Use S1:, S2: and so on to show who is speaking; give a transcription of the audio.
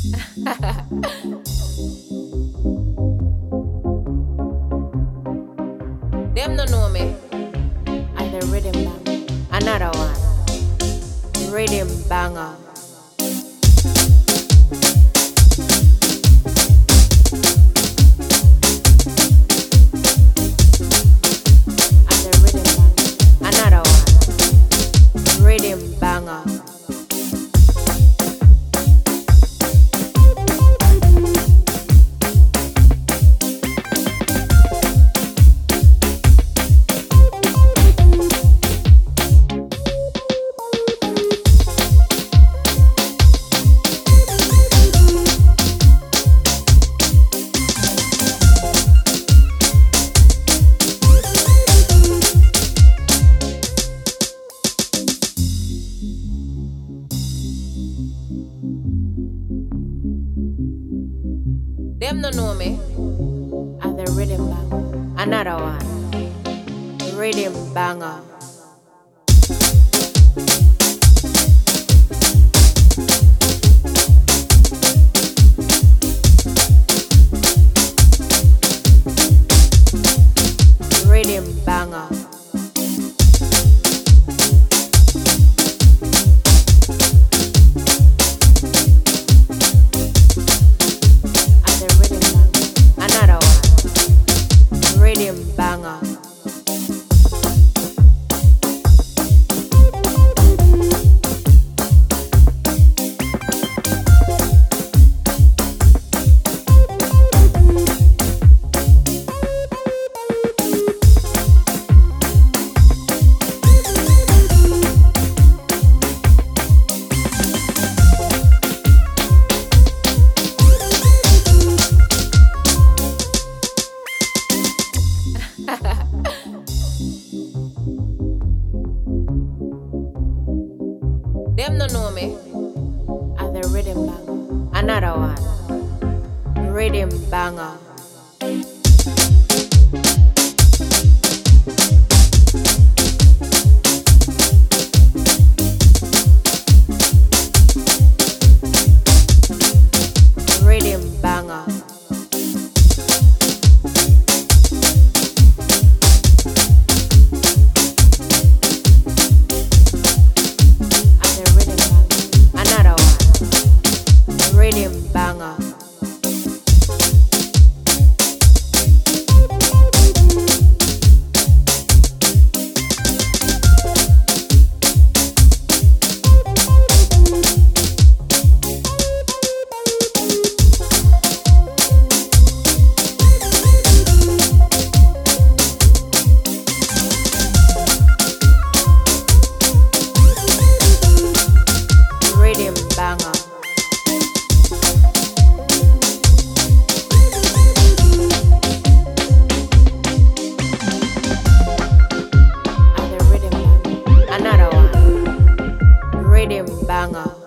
S1: Them no know me. And the rhythm bang. Another one. Rhythm banger. Them no know me. And the rhythm bang. Another one. Riddimbanger. Rhythm banger. No know me. The rhythm bang. Another one. Rhythm banger. Banger.